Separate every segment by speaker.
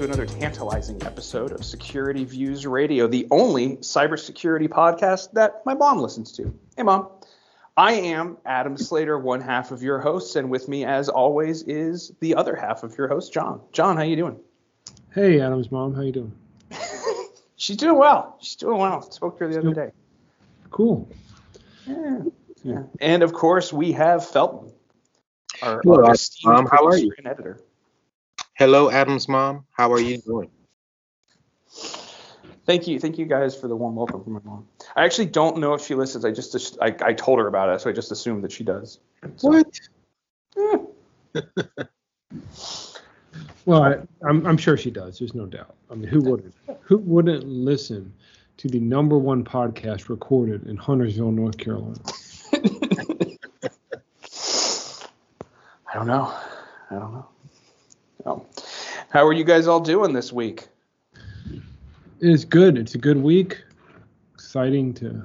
Speaker 1: and welcome to another tantalizing episode of Security Views Radio, the only cybersecurity podcast that my mom listens to. Hey, mom. I am Adam Slater, one half of your hosts, and with me, as always, is the other half of your host, John. John, how you doing?
Speaker 2: Hey, Adam's mom, how you doing?
Speaker 1: She's doing well. She's doing well. Spoke to her the other day.
Speaker 2: Cool.
Speaker 1: Yeah. yeah. And of course, we have Felton, our,
Speaker 3: Hello,
Speaker 1: our esteemed
Speaker 3: Um, how are you?
Speaker 1: and editor.
Speaker 3: Hello, Adam's mom. How are you doing?
Speaker 1: Thank you, thank you guys for the warm welcome from my mom. I actually don't know if she listens. I just I, I told her about it, so I just assumed that she does. So,
Speaker 3: What?
Speaker 1: eh.
Speaker 2: Well, I, I'm, I'm sure she does. There's no doubt. I mean, who wouldn't? Who wouldn't listen to the number one podcast recorded in Huntersville, North Carolina?
Speaker 1: I don't know. I don't know. How are you guys all doing this week?
Speaker 2: It's good. It's a good week. Exciting to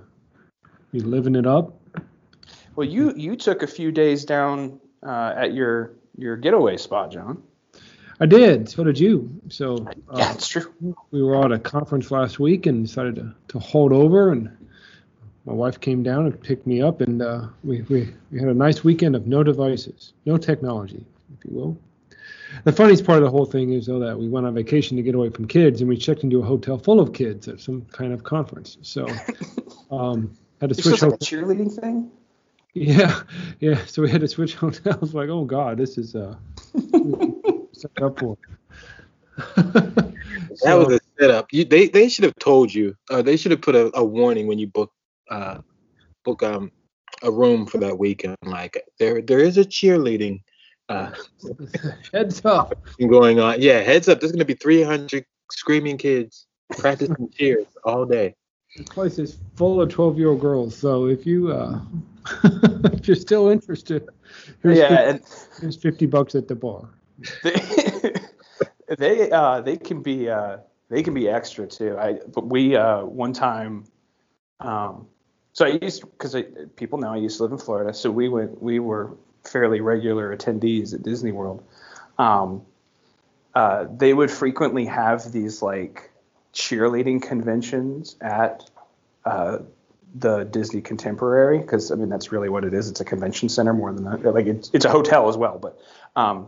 Speaker 2: be living it up.
Speaker 1: Well, you you took a few days down uh, at your your getaway spot, John.
Speaker 2: I did. So did you. So
Speaker 1: Yeah,
Speaker 2: uh,
Speaker 1: it's true.
Speaker 2: we were all at a conference last week and decided to, to hold over. And my wife came down and picked me up, and uh, we, we, we had a nice weekend of no devices, no technology, if you will. The funniest part of the whole thing is, though, that we went on vacation to get away from kids, and we checked into a hotel full of kids at some kind of conference. So um, had to
Speaker 1: It's
Speaker 2: switch.
Speaker 1: just like a cheerleading thing.
Speaker 2: Yeah, yeah. So we had to switch hotels. Like, oh god, this is uh, set up for.
Speaker 3: That was a setup. You, they they should have told you. Uh, they should have put a, a warning when you book uh, book um a room for that weekend. Like there there is a cheerleading uh
Speaker 2: heads up.
Speaker 3: going on. Yeah, heads up. There's gonna be 300 screaming kids practicing cheers all day.
Speaker 2: This place is full of 12 year old girls. So if you uh, if you're still interested, here's,
Speaker 1: Yeah,
Speaker 2: 50,
Speaker 1: and
Speaker 2: here's 50 bucks at the bar.
Speaker 1: they they uh they can be uh they can be extra too. I but we uh one time um so I used because people know I used to live in Florida, so we went we were fairly regular attendees at Disney World. Um, uh, they would frequently have these like cheerleading conventions at uh, the Disney Contemporary because I mean that's really what it is. It's a convention center more than that. Like it's it's a hotel as well, but um,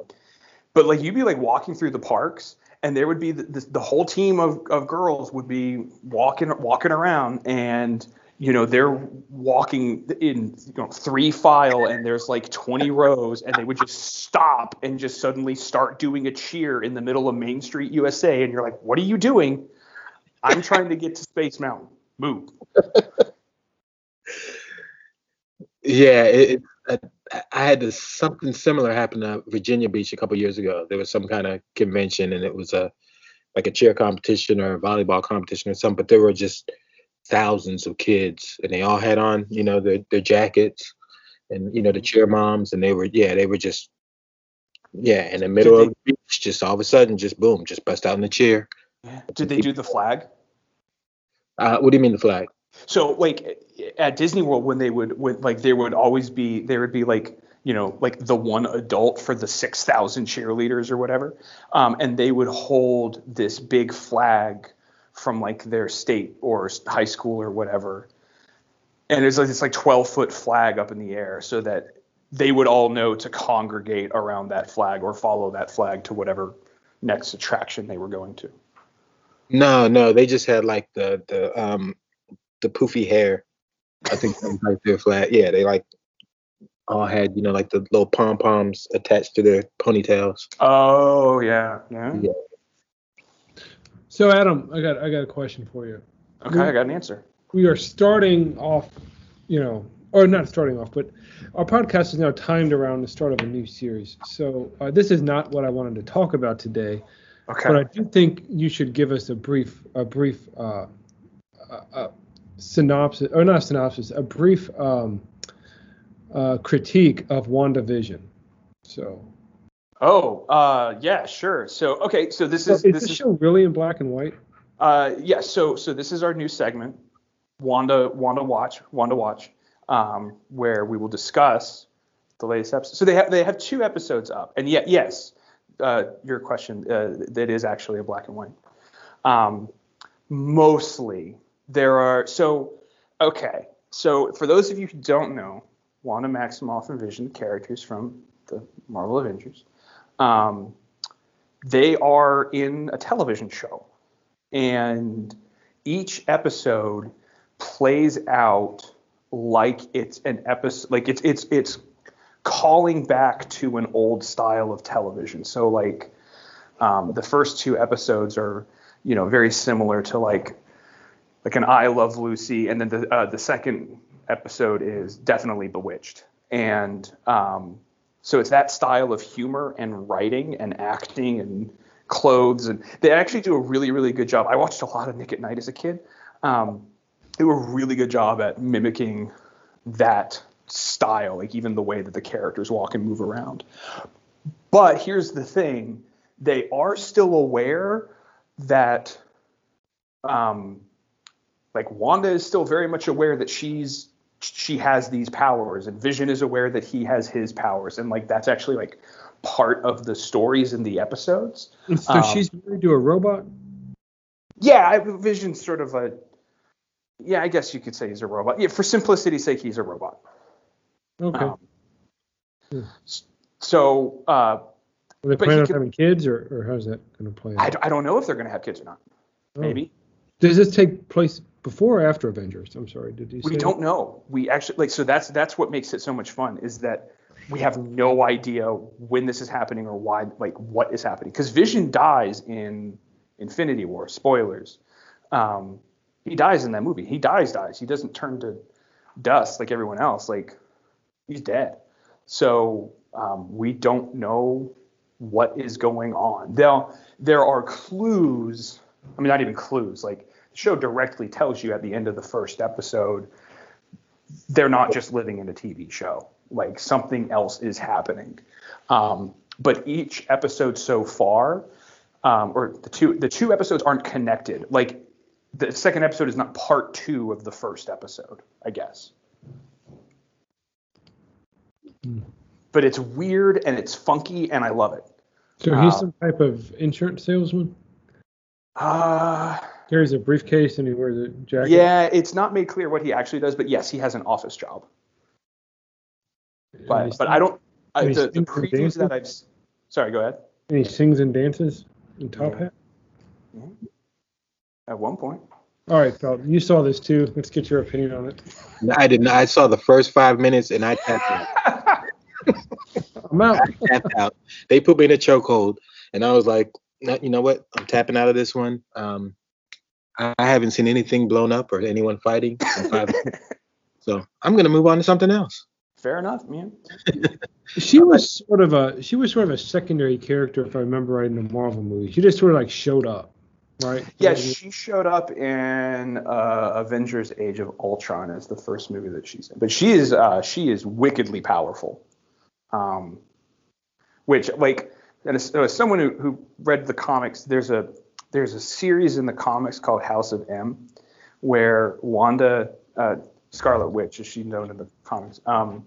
Speaker 1: but like you'd be like walking through the parks and there would be the, the, the whole team of, of girls would be walking walking around and you know they're walking in you know three file and there's like 20 rows and they would just stop and just suddenly start doing a cheer in the middle of Main Street USA and you're like what are you doing I'm trying to get to Space Mountain move
Speaker 3: Yeah, it, it, I, had this, something similar happen at Virginia Beach a couple years ago. There was some kind of convention, and it was a like a cheer competition or a volleyball competition or something. But there were just thousands of kids, and they all had on, you know, their their jackets, and you know the cheer moms, and they were yeah, they were just yeah, in the middle
Speaker 1: they-
Speaker 3: of the beach, just all of a sudden, just boom, just bust out in the cheer.
Speaker 1: did they do the flag
Speaker 3: Uh, what do you mean the flag?
Speaker 1: So like at Disney World when they would when, like there would always be there would be like you know like the one adult for the 6,000 cheerleaders or whatever um, and they would hold this big flag from like their state or high school or whatever and it's like this like 12 foot flag up in the air so that they would all know to congregate around that flag or follow that flag to whatever next attraction they were going to.
Speaker 3: No, no, they just had like the the um the poofy hair. I think that was like their flag. Yeah, they like all had you know like the little pom poms attached to their ponytails.
Speaker 1: Oh yeah, yeah.
Speaker 3: Yeah.
Speaker 2: So Adam, I got I got a question for you.
Speaker 1: Okay, I got an answer.
Speaker 2: We are starting off, you know, or not starting off, but our podcast is now timed around the start of a new series. So uh, this is not what I wanted to talk about today.
Speaker 1: Okay.
Speaker 2: But I do think you should give us a brief, a brief uh, uh, uh, synopsis, or not synopsis, a brief um, uh, critique of WandaVision. So,
Speaker 1: Oh, uh, yeah, sure. So, okay, so this
Speaker 2: so
Speaker 1: is
Speaker 2: is
Speaker 1: this is
Speaker 2: show really in black and white?
Speaker 1: uh, yeah. So, so this is our new segment, Wanda, Wanda Watch, Wanda Watch, um, where we will discuss the latest episode. So they have they have two episodes up, and yet, yes, uh, your question, uh, that is actually a black and white. Um, mostly, there are so okay. So for those of you who don't know, Wanda Maximoff and Vision, characters from the Marvel Avengers, um, they are in a television show, and each episode plays out like it's an episode, like it's it's it's calling back to an old style of television. So like um, the first two episodes are you know very similar to like like an I Love Lucy, and then the uh, the second episode is definitely Bewitched, and um, so it's that style of humor and writing and acting and clothes, and they actually do a really really good job. I watched a lot of Nick at Nite as a kid. Um, they do a really good job at mimicking that style, like even the way that the characters walk and move around. But here's the thing: they are still aware that, um, like Wanda is still very much aware that she's she has these powers, and Vision is aware that he has his powers, and like that's actually like part of the stories in the episodes.
Speaker 2: So
Speaker 1: Um,
Speaker 2: she's married to a robot.
Speaker 1: Yeah, I- Vision's sort of a yeah, I guess you could say he's a robot. Yeah, for simplicity's sake, he's a robot.
Speaker 2: Okay.
Speaker 1: Um, s- So uh,
Speaker 2: Are they planning on having kids, or, or how's that going to play out?
Speaker 1: I, d- I don't know if they're going to have kids or not.
Speaker 2: Oh.
Speaker 1: Maybe
Speaker 2: Does this take place before or after Avengers? I'm sorry. Did you say?
Speaker 1: we don't know. We actually like so that's that's what makes it so much fun is that we have no idea when this is happening or why like what is happening because Vision dies in Infinity War. Spoilers. Um, he dies in that movie. He dies, dies. He doesn't turn to dust like everyone else. Like he's dead. So um, we don't know what is going on. There, there are clues. I mean, not even clues. Like show directly tells you at the end of the first episode, they're not just living in a TV show. Like something else is happening. Um, but each episode so far, um, or the two, the two episodes aren't connected. Like the second episode is not part two of the first episode, I guess.
Speaker 2: Hmm.
Speaker 1: But it's weird and it's funky and I love it.
Speaker 2: So he's
Speaker 1: Uh,
Speaker 2: some type of insurance salesman.
Speaker 1: Uh,
Speaker 2: Carries a briefcase and he wears a jacket.
Speaker 1: yeah, it's not made clear what he actually does, but yes, he has an office job.
Speaker 2: And
Speaker 1: But
Speaker 2: he
Speaker 1: but I don't. I,
Speaker 2: and
Speaker 1: the, the previews that I've. Sorry, go ahead.
Speaker 2: And he sings and dances in top
Speaker 1: Yeah.
Speaker 2: hat.
Speaker 1: At one point.
Speaker 2: All right, Phil, you saw this too. Let's get your opinion on it.
Speaker 3: I didn't. I saw the first five minutes and I tapped out.
Speaker 2: I'm out.
Speaker 3: tapped out. They put me in a chokehold, and I was like, you know what? I'm tapping out of this one. Um, I I haven't seen anything blown up or anyone fighting. in five minutes. so I'm gonna move on to something else.
Speaker 1: Fair enough, man.
Speaker 2: She was sort of a she was sort of a secondary character, if I remember right, in the Marvel movie. She just sort of like showed up, right?
Speaker 1: Yeah, she showed up in uh, Avengers: Age of Ultron as the first movie that she's in, but she is uh, she is wickedly powerful. Um, which like and as, as someone who, who read the comics, there's a there's a series in the comics called House of M, where Wanda uh, Scarlet Witch, as she's known in the comics, um,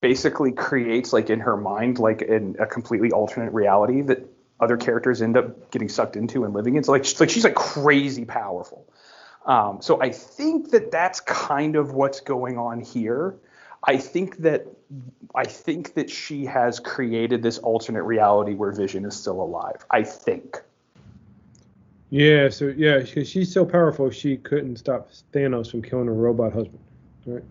Speaker 1: basically creates like in her mind like in a completely alternate reality that other characters end up getting sucked into and living in. So like she's like she's like crazy powerful. Um, so I think that that's kind of what's going on here. I think that I think that she has created this alternate reality where Vision is still alive. I think.
Speaker 2: Yeah, so yeah, because she's so powerful, she couldn't stop Thanos from killing her robot husband. Right?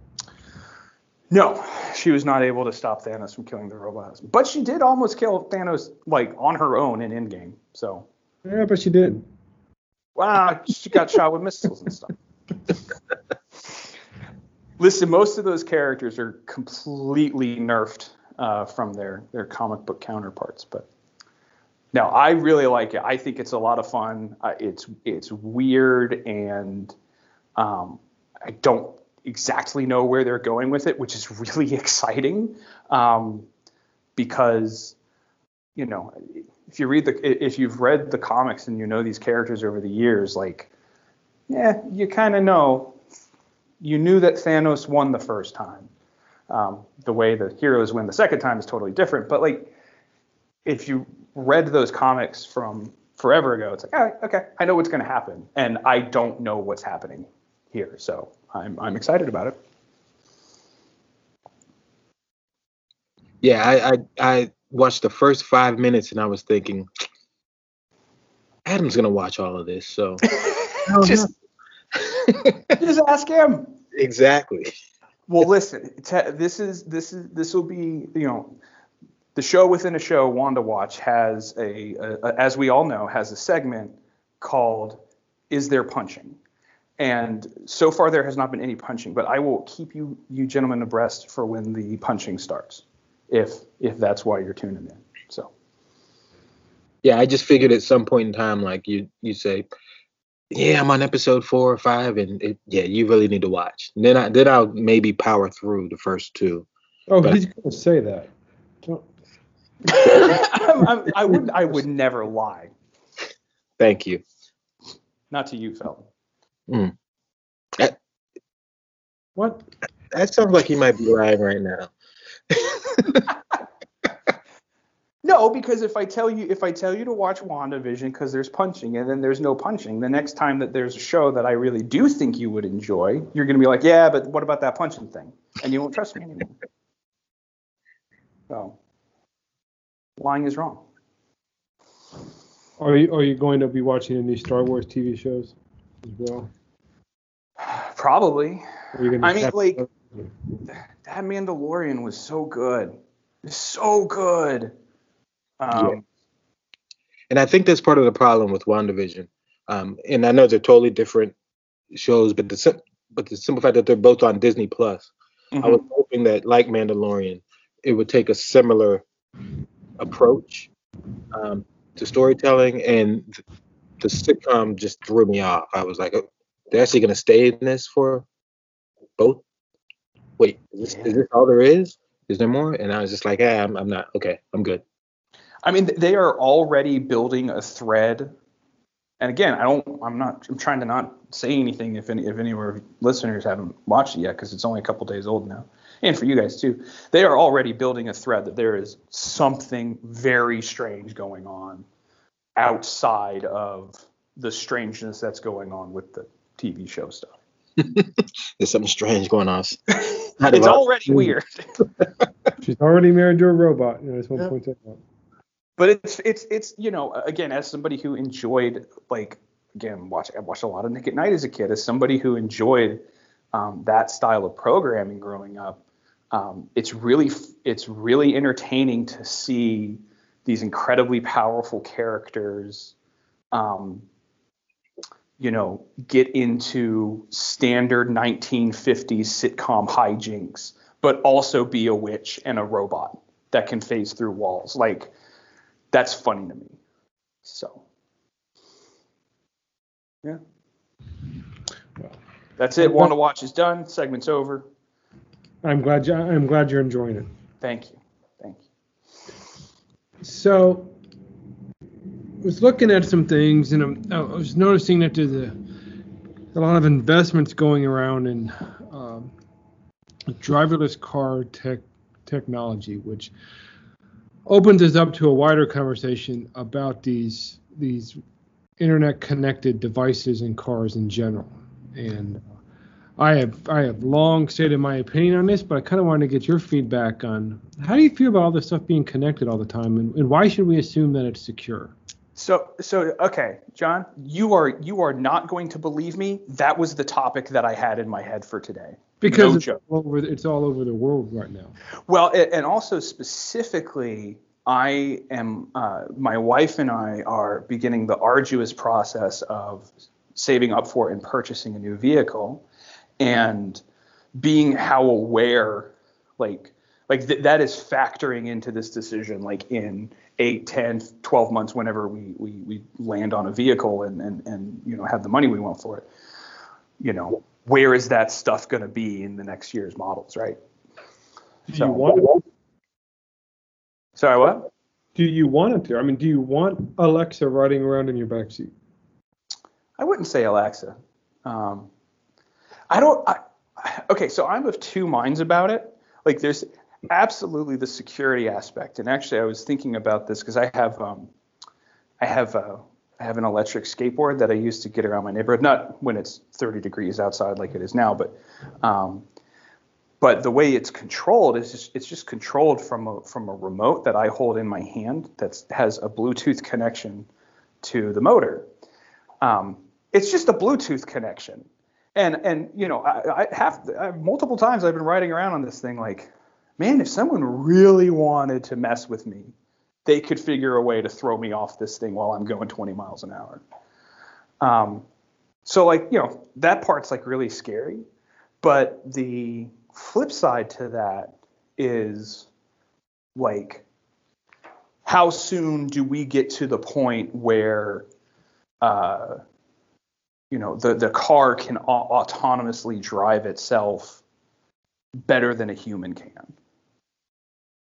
Speaker 1: No, she was not able to stop Thanos from killing the robot husband. But she did almost kill Thanos like on her own in Endgame. So
Speaker 2: Yeah, but she did.
Speaker 1: wow, she got shot with missiles and stuff. Listen, most of those characters are completely nerfed uh, from their their comic book counterparts, but no, I really like it. I think it's a lot of fun. Uh, it's it's weird, and um, I don't exactly know where they're going with it, which is really exciting um, because you know if you read the if you've read the comics and you know these characters over the years, like yeah, you kind of know. You knew that Thanos won the first time. Um, the way the heroes win the second time is totally different, but like if you read those comics from forever ago, it's like, all right, okay, I know what's going to happen, and I don't know what's happening here, so I'm I'm excited about it.
Speaker 3: Yeah, I, I I watched the first five minutes and I was thinking, Adam's gonna watch all of this, so
Speaker 1: just, just ask him.
Speaker 3: exactly.
Speaker 1: Well, listen, te- this is this is this will be you know the show within a show. Wanda Watch has a, a, a as we all know has a segment called "Is There Punching?" And so far there has not been any punching, but I will keep you you gentlemen abreast for when the punching starts, if if that's why you're tuning in. So
Speaker 3: Yeah, I just figured at some point in time, like you you say, yeah, I'm on episode four or five, and it, yeah, you really need to watch. And then I then I'll maybe power through the first two.
Speaker 2: Oh,
Speaker 3: But-
Speaker 2: he's going to say that.
Speaker 1: I'm, I'm, I would I would never lie,
Speaker 3: Thank you.
Speaker 1: not to you, Felton. Hmm.
Speaker 2: What?
Speaker 3: That sounds like he might be lying right now.
Speaker 1: No, because if I tell you if I tell you to watch WandaVision because there's punching and then there's no punching, the next time that there's a show that I really do think you would enjoy, you're gonna be like, yeah, but what about that punching thing? And you won't trust me anymore. So lying is wrong.
Speaker 2: Are you are you going to be watching any Star Wars TV shows as well?
Speaker 1: Probably.
Speaker 2: Are you gonna
Speaker 1: I mean,
Speaker 2: tap-
Speaker 1: like- That Mandalorian was so good. So good. Um,
Speaker 3: And I think that's part of the problem with WandaVision. Um, and I know they're totally different shows, but the but the simple fact that they're both on Disney Plus, I
Speaker 1: mhm.
Speaker 3: was hoping that like Mandalorian, it would take a similar approach um, to storytelling, and the sitcom just threw me off. I was like, oh, they're actually going to stay in this for both. Wait, is this, is this all there is? Is there more? And I was just like, ah, I'm, I'm not okay. I'm good.
Speaker 1: I mean, they are already building a thread. And again, I don't. I'm not. I'm trying to not say anything if any if any of our listeners haven't watched it yet because it's only a couple days old now. And for you guys too, they are already building a thread that there is something very strange going on outside of the strangeness that's going on with the TV show stuff.
Speaker 3: There's something strange going on.
Speaker 1: It's already weird.
Speaker 2: She's already married to a robot. You know, I just want to
Speaker 1: Yeah.
Speaker 2: point that out.
Speaker 1: but it's it's it's you know again as somebody who enjoyed like again watch I watched a lot of Nick at Nite as a kid as somebody who enjoyed um, that style of programming growing up um, it's really it's really entertaining to see these incredibly powerful characters um, you know get into standard 1950s sitcom hijinks but also be a witch and a robot that can phase through walls like that's funny to me. So, yeah.
Speaker 2: Well,
Speaker 1: That's it. Wanda Watch is done. Segment's over.
Speaker 2: I'm glad you, I'm glad you're enjoying it.
Speaker 1: Thank you. Thank you.
Speaker 2: So, I was looking at some things, and I'm, I was noticing that there's a, a lot of investments going around in um, driverless car tech technology, which opens us up to a wider conversation about these these internet connected devices and cars in general. And I have I have long stated my opinion on this, but I kind of wanted to get your feedback on how do you feel about all this stuff being connected all the time, and, and why should we assume that it's secure?
Speaker 1: So, so okay, John, you are you are not going to believe me. That was the topic that I had in my head for today.
Speaker 2: Because
Speaker 1: No
Speaker 2: it's,
Speaker 1: joke.
Speaker 2: all over, it's all over the world right now.
Speaker 1: Well, and also specifically, I am, uh, my wife and I are beginning the arduous process of saving up for and purchasing a new vehicle and being how aware, like, like th- that is factoring into this decision, like in 8, 10, 12 months, whenever we, we, we land on a vehicle and, and, and, you know, have the money we want for it, you know, where is that stuff going to be in the next year's models, right?
Speaker 2: Do
Speaker 1: So-
Speaker 2: you want it?
Speaker 1: Sorry, what?
Speaker 2: Do you want it to? I mean, do you want Alexa riding around in your backseat?
Speaker 1: I wouldn't say Alexa. Um, I don't. I, okay, so I'm of two minds about it. Like, there's absolutely the security aspect. And actually, I was thinking about this because I have um, I have a I have an electric skateboard that I use to get around my neighborhood. Not when it's 30 degrees outside like it is now, but um, but the way it's controlled is just, it's just controlled from a from a remote that I hold in my hand that has a Bluetooth connection to the motor. Um, it's just a Bluetooth connection, and and you know I, I have I, multiple times I've been riding around on this thing like, man, if someone really wanted to mess with me, they could figure a way to throw me off this thing while I'm going 20 miles an hour. Um, so like you know that part's like really scary, but the flip side to that is like how soon do we get to the point where uh, you know the the car can a- autonomously drive itself better than a human can.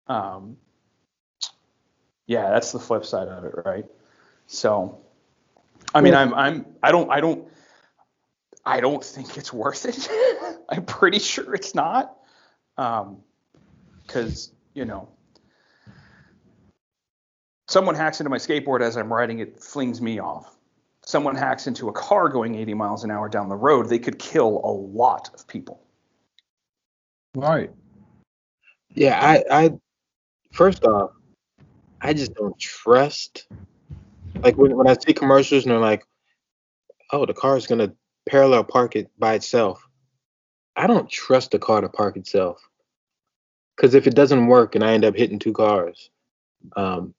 Speaker 1: Um, yeah that's the flip side of it right? So i mean i'm i'm i don't i don't i don't think it's worth it. I'm pretty sure it's not. Um because you know someone hacks into my skateboard as i'm riding it flings me off someone hacks into a car going 80 miles an hour down the road they could kill a lot of people
Speaker 2: Right.
Speaker 3: Yeah, I, I first off, I just don't trust. Like when, when I see commercials and they're like, "Oh, the car is gonna parallel park it by itself," I don't trust the car to park itself. Because if it doesn't work and I end up hitting two cars, um,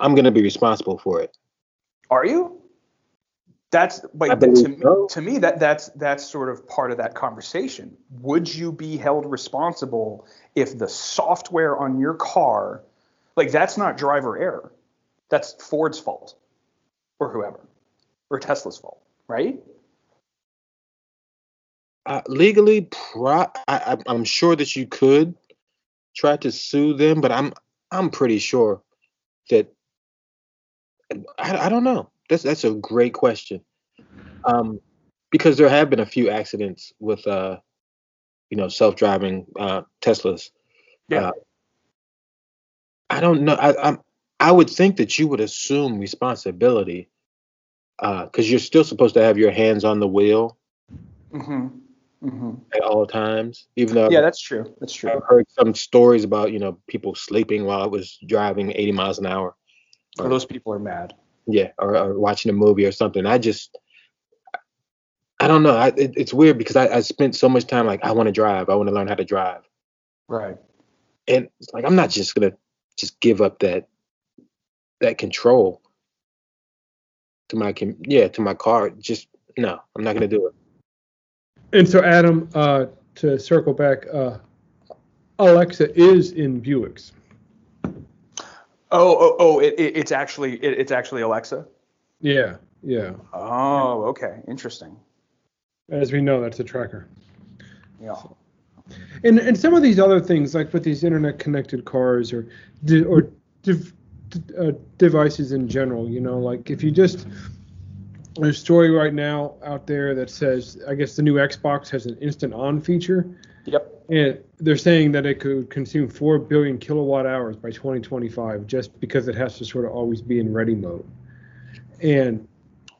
Speaker 3: I'm gonna be responsible for it.
Speaker 1: are you that's
Speaker 3: believe
Speaker 1: to,
Speaker 3: so.
Speaker 1: to me that that's that's sort of part of that conversation would you be held responsible if the software on your car like that's not driver error that's ford's fault or whoever or tesla's fault right
Speaker 3: Uh, legally, pro- I, I'm sure that you could try to sue them, but I'm I'm pretty sure that I, I don't know. That's that's a great question. Um, because there have been a few accidents with uh, you know, self-driving uh, Teslas.
Speaker 1: Yeah.
Speaker 3: Uh, I don't know. I I'm, I would think that you would assume responsibility because you're still supposed to have your hands on the wheel
Speaker 1: mm-hmm mm-hmm
Speaker 3: at all times, even though
Speaker 1: yeah that's true that's true
Speaker 3: I've heard some stories about you know people sleeping while I was driving 80 miles an hour.
Speaker 1: Or those people are mad
Speaker 3: Yeah, or, or watching a movie or something. I just, I don't know. I, it, it's weird because I, I spent so much time like I want to drive. I want to learn how to drive,
Speaker 1: right
Speaker 3: and it's like I'm not just gonna just give up that that control to my yeah to my car. Just no, I'm not gonna do it.
Speaker 2: And so, Adam, uh, to circle back, uh, Alexa is in Buicks.
Speaker 1: Oh oh, oh it, it, it's actually it, it's actually alexa
Speaker 2: Yeah, yeah.
Speaker 1: oh okay interesting
Speaker 2: As we know, that's a tracker.
Speaker 1: yeah
Speaker 2: And and some of these other things, like with these internet connected cars or or div, uh, devices in general, you know, like if you just there's a story right now out there that says, I guess the new Xbox has an instant on feature,
Speaker 1: yep
Speaker 2: and they're saying that it could consume four billion kilowatt hours by 2025 just because it has to sort of always be in ready mode. And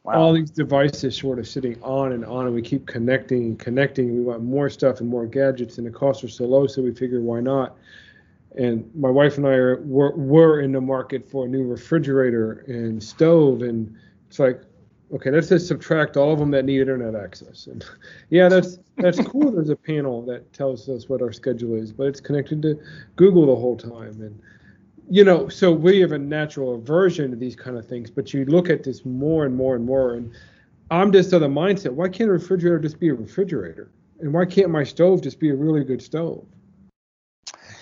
Speaker 1: wow
Speaker 2: all these devices sort of sitting on and on, and we keep connecting and connecting. And we want more stuff and more gadgets, and the costs are so low, so we figure why not. And my wife and I are were, were in the market for a new refrigerator and stove, and it's like, okay, let's just subtract all of them that need internet access. And yeah, that's that's cool. There's a panel that tells us what our schedule is, but it's connected to Google the whole time, and you know, so we have a natural aversion to these kind of things, but you look at this more and more and more, and I'm just of the mindset, why can't a refrigerator just be a refrigerator? And why can't my stove just be a really good stove?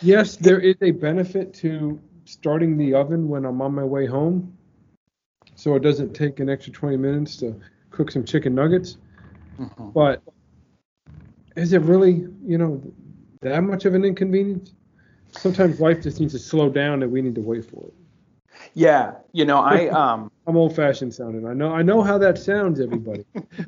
Speaker 2: Yes, there is a benefit to starting the oven when I'm on my way home, so it doesn't take an extra 20 minutes to cook some chicken nuggets.
Speaker 1: Mhm.
Speaker 2: But is it really, you know, that much of an inconvenience? Sometimes life just needs to slow down and we need to wait for it.
Speaker 1: Yeah, you know, I um
Speaker 2: I'm old-fashioned sounding. I know. I know how that sounds, everybody.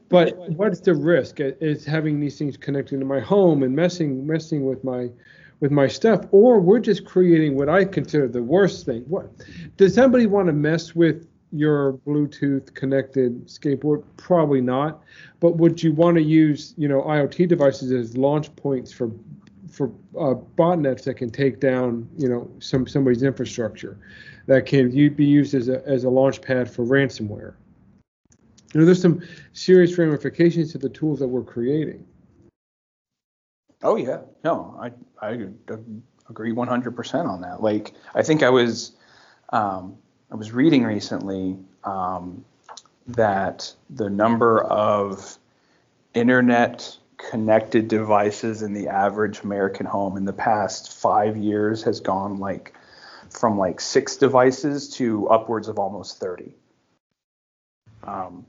Speaker 2: but what's the risk? Is having these things connecting to my home and messing messing with my with my stuff, or we're just creating what I consider the worst thing. What does somebody want to mess with your Bluetooth connected skateboard? Probably not. But would you want to use, you know, IoT devices as launch points for for uh, botnets that can take down, you know, some somebody's infrastructure, that can be used as a as a launch pad for ransomware? You know, there's some serious ramifications to the tools that we're creating.
Speaker 1: Oh yeah, no, I I agree 100% on that. Like I think I was um, I was reading recently um, that the number of internet connected devices in the average American home in the past five years has gone like from like six devices to upwards of almost 30. Um,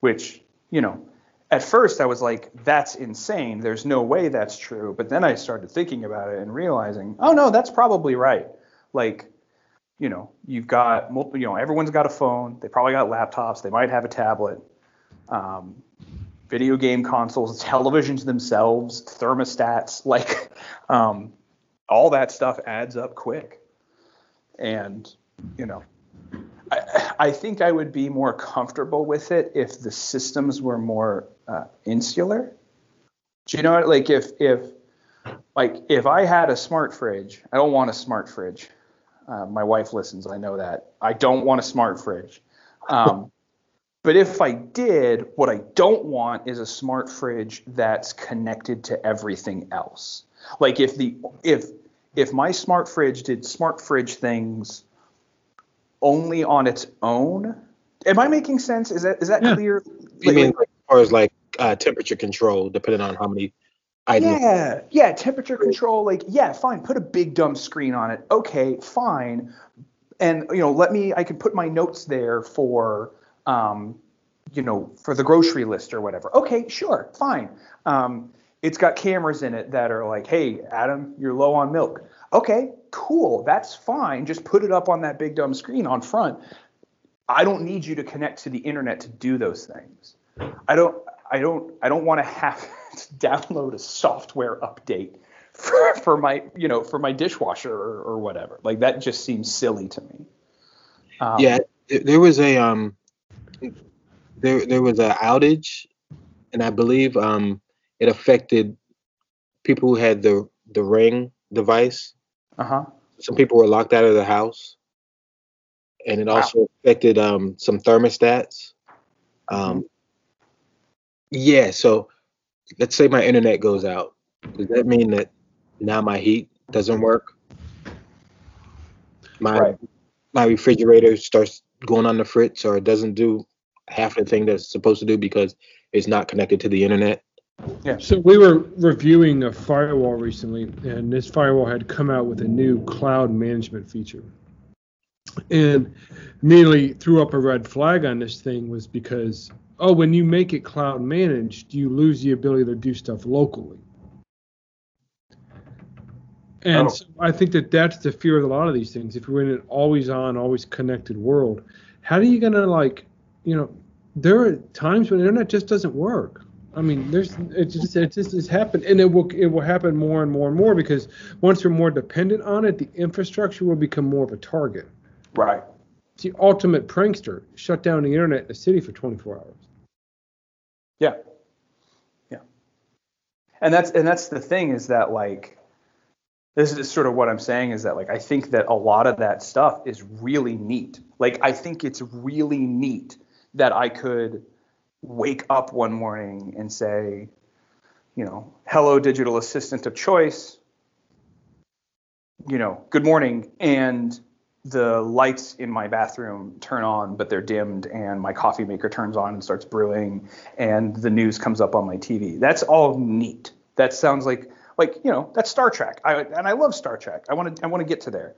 Speaker 1: which, you know, at first I was like, that's insane. There's no way that's true. But then I started thinking about it and realizing, oh no, that's probably right. Like, you know, you've got you know, everyone's got a phone. They probably got laptops. They might have a tablet. Um, video game consoles, televisions themselves, thermostats, like um, all that stuff adds up quick. And, you know, I, I, think I would be more comfortable with it if the systems were more uh, insular. Do you know what? Like if if like if I had a smart fridge, I don't want a smart fridge. Uh, my wife listens. I know that. I don't want a smart fridge. Um, but if I did, what I don't want is a smart fridge that's connected to everything else. Like if the if if my smart fridge did smart fridge things only on its own, am I making sense? Is that is that yeah. clear?
Speaker 3: You mean as far as like uh, temperature control, depending on how many
Speaker 1: items? Yeah, yeah, temperature control. Like, yeah, fine. Put a big dumb screen on it. Okay, fine. And you know, let me. I can put my notes there for, um, you know, for the grocery list or whatever. Okay, sure, fine. Um, it's got cameras in it that are like, hey, Adam, you're low on milk. Okay, cool. That's fine. Just put it up on that big dumb screen on front. I don't need you to connect to the internet to do those things. I don't I don't I don't want to have to download a software update for, for my you know for my dishwasher or, or whatever. Like that just seems silly to me.
Speaker 3: Um, yeah, there was a um there there was an outage, and I believe um it affected people who had the the ring device.
Speaker 1: Uh huh.
Speaker 3: Some people were locked out of the house, and it wow. also affected um some thermostats. Um. Yeah, so let's say my internet goes out. Does that mean that now my heat doesn't work? My right. my refrigerator starts going on the fritz or it doesn't do half the thing that's supposed to do because it's not connected to the internet.
Speaker 2: Yeah. So we were reviewing a firewall recently, and this firewall had come out with a new cloud management feature. And immediately threw up a red flag on this thing was because oh, when you make it cloud managed, you lose the ability to do stuff locally. And oh. so I think that that's the fear of a lot of these things. If we're in an always on, always connected world, how are you going to like, you know, there are times when the internet just doesn't work. I mean, there's it just it just has happened, and it will it will happen more and more and more because once we're more dependent on it, the infrastructure will become more of a target.
Speaker 1: Right.
Speaker 2: The ultimate prankster. Shut down the internet in a city for 24 hours.
Speaker 1: Yeah. Yeah. And that's and that's the thing is that like this is sort of what I'm saying is that like I think that a lot of that stuff is really neat. Like I think it's really neat that I could wake up one morning and say, you know, hello digital assistant of choice, you know, good morning and the lights in my bathroom turn on, but they're dimmed, and my coffee maker turns on and starts brewing, and the news comes up on my TV. That's all neat. That sounds like like you know that's Star Trek. I, and I love Star Trek. I want to I want to get to there,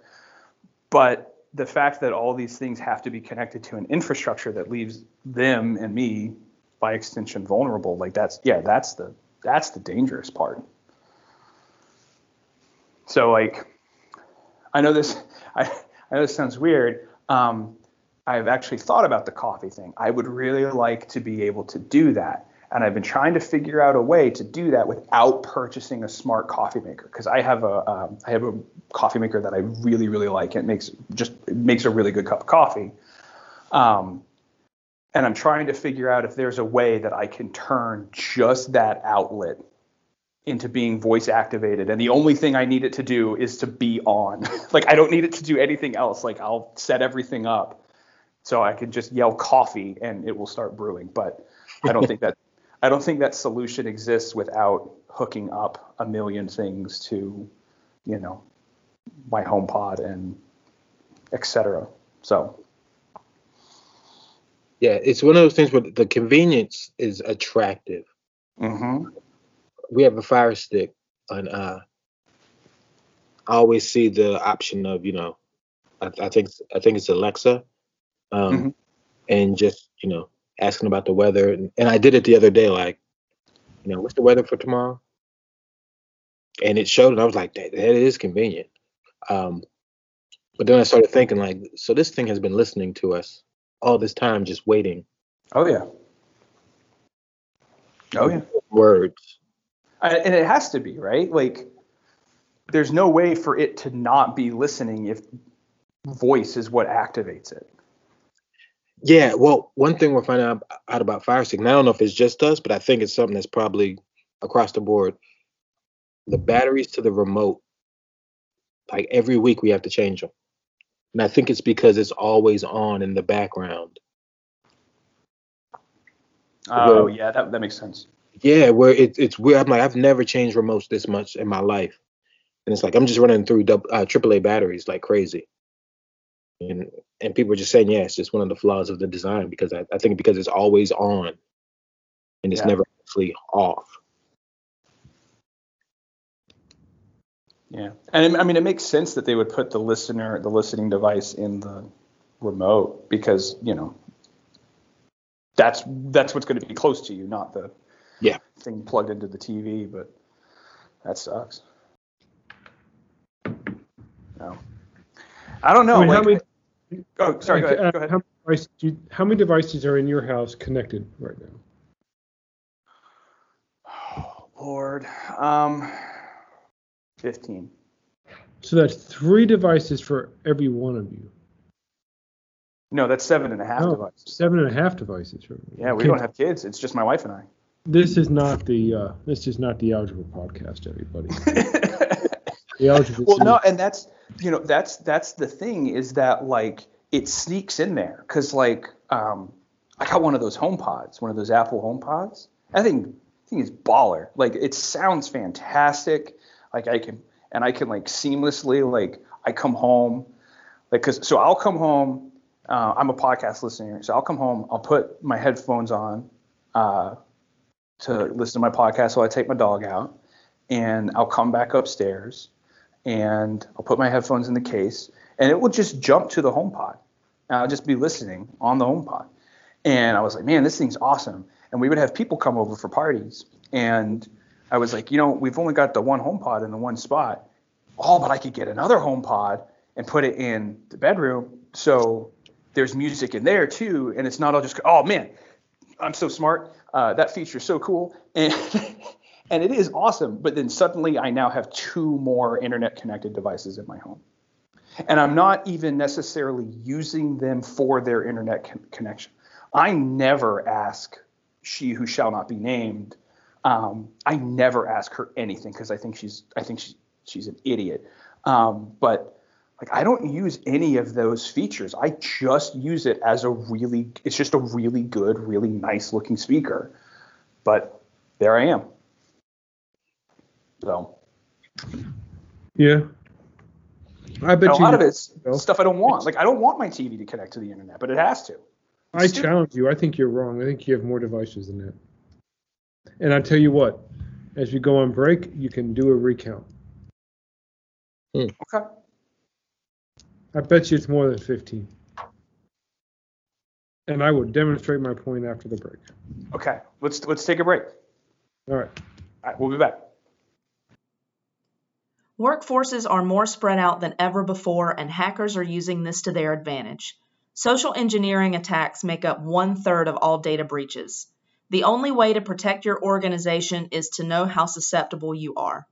Speaker 1: but the fact that all these things have to be connected to an infrastructure that leaves them and me by extension vulnerable like that's yeah that's the that's the dangerous part so like i know this i I know this sounds weird. Um, I've actually thought about the coffee thing. I would really like to be able to do that. And I've been trying to figure out a way to do that without purchasing a smart coffee maker because I have a um, I have a coffee maker that I really really like. It makes just it makes a really good cup of coffee. Um, and I'm trying to figure out if there's a way that I can turn just that outlet into being voice activated and the only thing I need it to do is to be on. like I don't need it to do anything else. Like I'll set everything up so I can just yell coffee and it will start brewing. But I don't think that I don't think that solution exists without hooking up a million things to, you know, my HomePod and etc. So
Speaker 3: yeah, it's one of those things where the convenience is attractive.
Speaker 1: Mm-hmm.
Speaker 3: We have a Fire Stick, and uh, I always see the option of you know, I, I think I think it's Alexa, um, mm-hmm. and just you know asking about the weather, and, and I did it the other day, like, you know, what's the weather for tomorrow? And it showed, and I was like, that, that is convenient. Um, but then I started thinking, like, so this thing has been listening to us all this time just waiting.
Speaker 1: Oh yeah. Oh yeah.
Speaker 3: Words.
Speaker 1: And it has to be right. Like, there's no way for it to not be listening if voice is what activates it.
Speaker 3: Yeah, well, one thing we're finding out, out about Firestick, and I don't know if it's just us, but I think it's something that's probably across the board. The batteries to the remote, like every week we have to change them. And I think it's because it's always on in the background.
Speaker 1: Oh yeah, that that makes sense.
Speaker 3: Yeah, where it, it's weird. I'm like, I've never changed remotes this much in my life, and it's like I'm just running through uh, AAA batteries like crazy. And and people are just saying, yeah, it's just one of the flaws of the design because I, I think because it's always on, and it's yeah. never actually off.
Speaker 1: Yeah, and I mean, it makes sense that they would put the listener, the listening device, in the remote because you know that's that's what's going to be close to you, not the
Speaker 3: yeah
Speaker 1: thing plugged into the TV. But that sucks. No, I don't know. I mean, like, how many, oh, sorry. Go ahead. Go ahead.
Speaker 2: How, many you, how many devices are in your house connected right now?
Speaker 1: Oh, Lord. Um, 15.
Speaker 2: So that's three devices for every one of you.
Speaker 1: No, that's seven and a half no, devices.
Speaker 2: Seven and a half devices. For
Speaker 1: yeah, we don't have kids. It's just my wife and I.
Speaker 2: This is not the uh, this is not the algebra podcast, everybody. the
Speaker 1: algebra. Well, no, and that's you know that's that's the thing is that like it sneaks in there because like um I got one of those HomePods, one of those Apple HomePods. I think I think it's baller. Like it sounds fantastic. Like I can and I can like seamlessly like I come home like cause so I'll come home. Uh, I'm a podcast listener, so I'll come home. I'll put my headphones on uh, to listen to my podcast while I take my dog out, and I'll come back upstairs and I'll put my headphones in the case, and it will just jump to the HomePod. And I'll just be listening on the HomePod. And I was like, man, this thing's awesome. And we would have people come over for parties, and I was like, you know, we've only got the one HomePod in the one spot. Oh, but I could get another HomePod and put it in the bedroom. So there's music in there too. And it's not all just, oh man, I'm so smart. Uh, that feature is so cool. And, and it is awesome. But then suddenly I now have two more internet connected devices in my home. And I'm not even necessarily using them for their internet con- connection. I never ask she who shall not be named um, I never ask her anything because I think she's I think she's she's an idiot. Um, but like I don't use any of those features. I just use it as a really it's just a really good, really nice looking speaker. But there I am. So
Speaker 2: yeah. I bet
Speaker 1: a
Speaker 2: you
Speaker 1: lot of it's stuff I don't want. Like I don't want my TV to connect to the internet, but it has to.
Speaker 2: I challenge you. I think you're wrong. I think you have more devices than that. And I tell you what, as we go on break, you can do a recount.
Speaker 1: Hmm. Okay.
Speaker 2: I bet you it's more than 15. And I will demonstrate my point after the break.
Speaker 1: Okay. Let's let's take a break.
Speaker 2: All right.
Speaker 1: All right, we'll be back.
Speaker 4: Workforces are more spread out than ever before, and hackers are using this to their advantage. Social engineering attacks make up one third of all data breaches. The only way to protect your organization is to know how susceptible you are.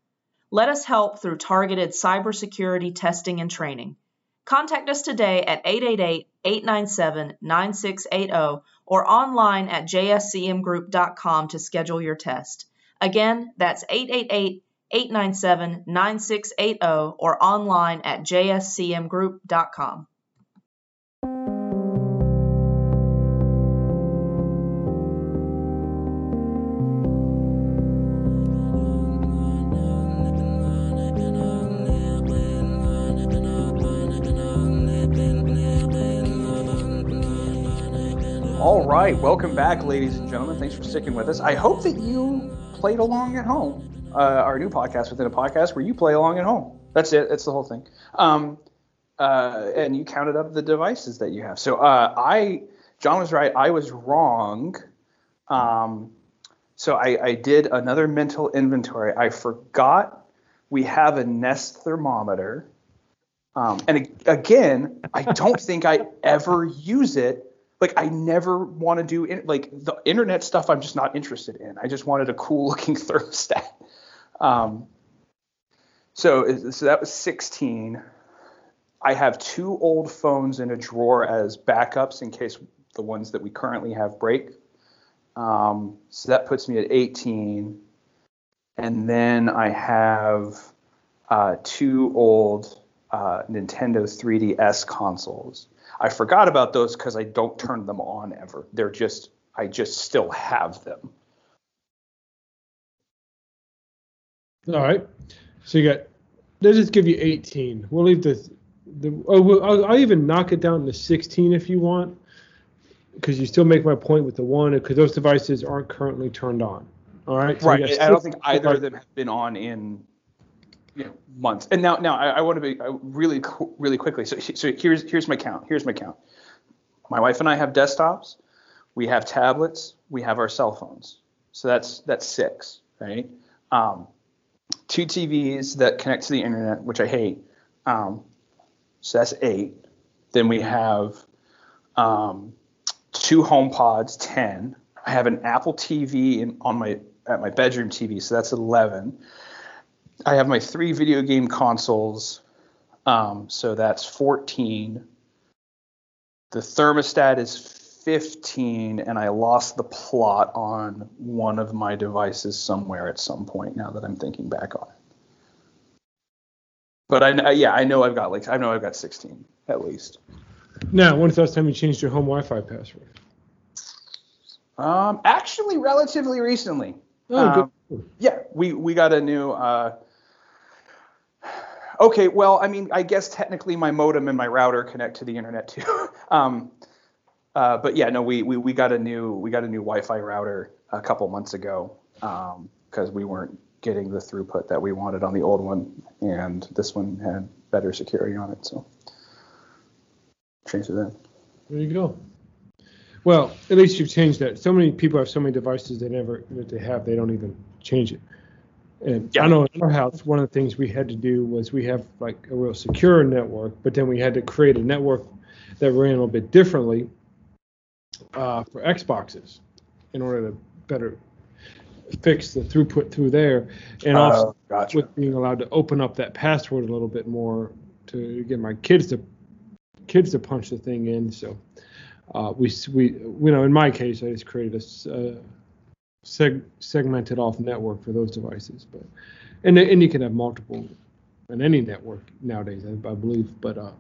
Speaker 4: Let us help through targeted cybersecurity testing and training. Contact us today at 888 897 9680 or online at jscmgroup.com to schedule your test. Again, that's 888 897 9680 or online at jscmgroup.com.
Speaker 1: All right, welcome back, ladies and gentlemen. Thanks for sticking with us. I hope that you played along at home. Uh, our new podcast within a podcast where you play along at home. That's it. That's the whole thing. Um, uh, and you counted up the devices that you have. So uh, I, John was right. I was wrong. Um, so I, I did another mental inventory. I forgot we have a Nest thermometer. Um, and again, I don't think I ever use it like I never want to do in, like the internet stuff. I'm just not interested in. I just wanted a cool looking thermostat. Um, so so that was 16. I have two old phones in a drawer as backups in case the ones that we currently have break. Um, so that puts me at 18. And then I have uh, two old uh, Nintendo 3DS consoles. I forgot about those because I don't turn them on ever. They're just I just still have them.
Speaker 2: All right. So you got. Let's just give you 18. We'll leave the. the oh, we'll, I'll, I'll even knock it down to 16 if you want, because you still make my point with the one because those devices aren't currently turned on. All right.
Speaker 1: So right. I don't think either of them have been on in you know, months. And now, now I, I want to be really, really quickly. So, so here's here's my count. Here's my count. My wife and I have desktops. We have tablets. We have our cell phones. So that's that's six, right? Um, two TVs that connect to the internet, which I hate. Um, so that's eight. Then we have um, two HomePods, ten. I have an Apple TV in, on my at my bedroom TV, so that's eleven. I have my three video game consoles, um, so that's 14. The thermostat is 15, and I lost the plot on one of my devices somewhere at some point. Now that I'm thinking back on it, but I yeah I know I've got like I know I've got 16 at least.
Speaker 2: Now, when's the last time you changed your home Wi-Fi password?
Speaker 1: Um, actually, relatively recently. Oh, um, good. Yeah, we we got a new. Uh, Okay, well, I mean, I guess technically my modem and my router connect to the internet too. um, uh, but yeah, no, we, we we got a new we got a new Wi-Fi router a couple months ago because um, we weren't getting the throughput that we wanted on the old one, and this one had better security on it, so changed it then.
Speaker 2: There you go. Well, at least you've changed that. So many people have so many devices they never that they have they don't even change it. And yeah. I know in our house, one of the things we had to do was we have like a real secure network, but then we had to create a network that ran a little bit differently uh, for Xboxes in order to better fix the throughput through there, and uh, also gotcha. with being allowed to open up that password a little bit more to get my kids to kids to punch the thing in. So uh, we we you know in my case I just created a uh, seg- segmented off network for those devices. But and and you can have multiple on any network nowadays, I, I believe. But uh,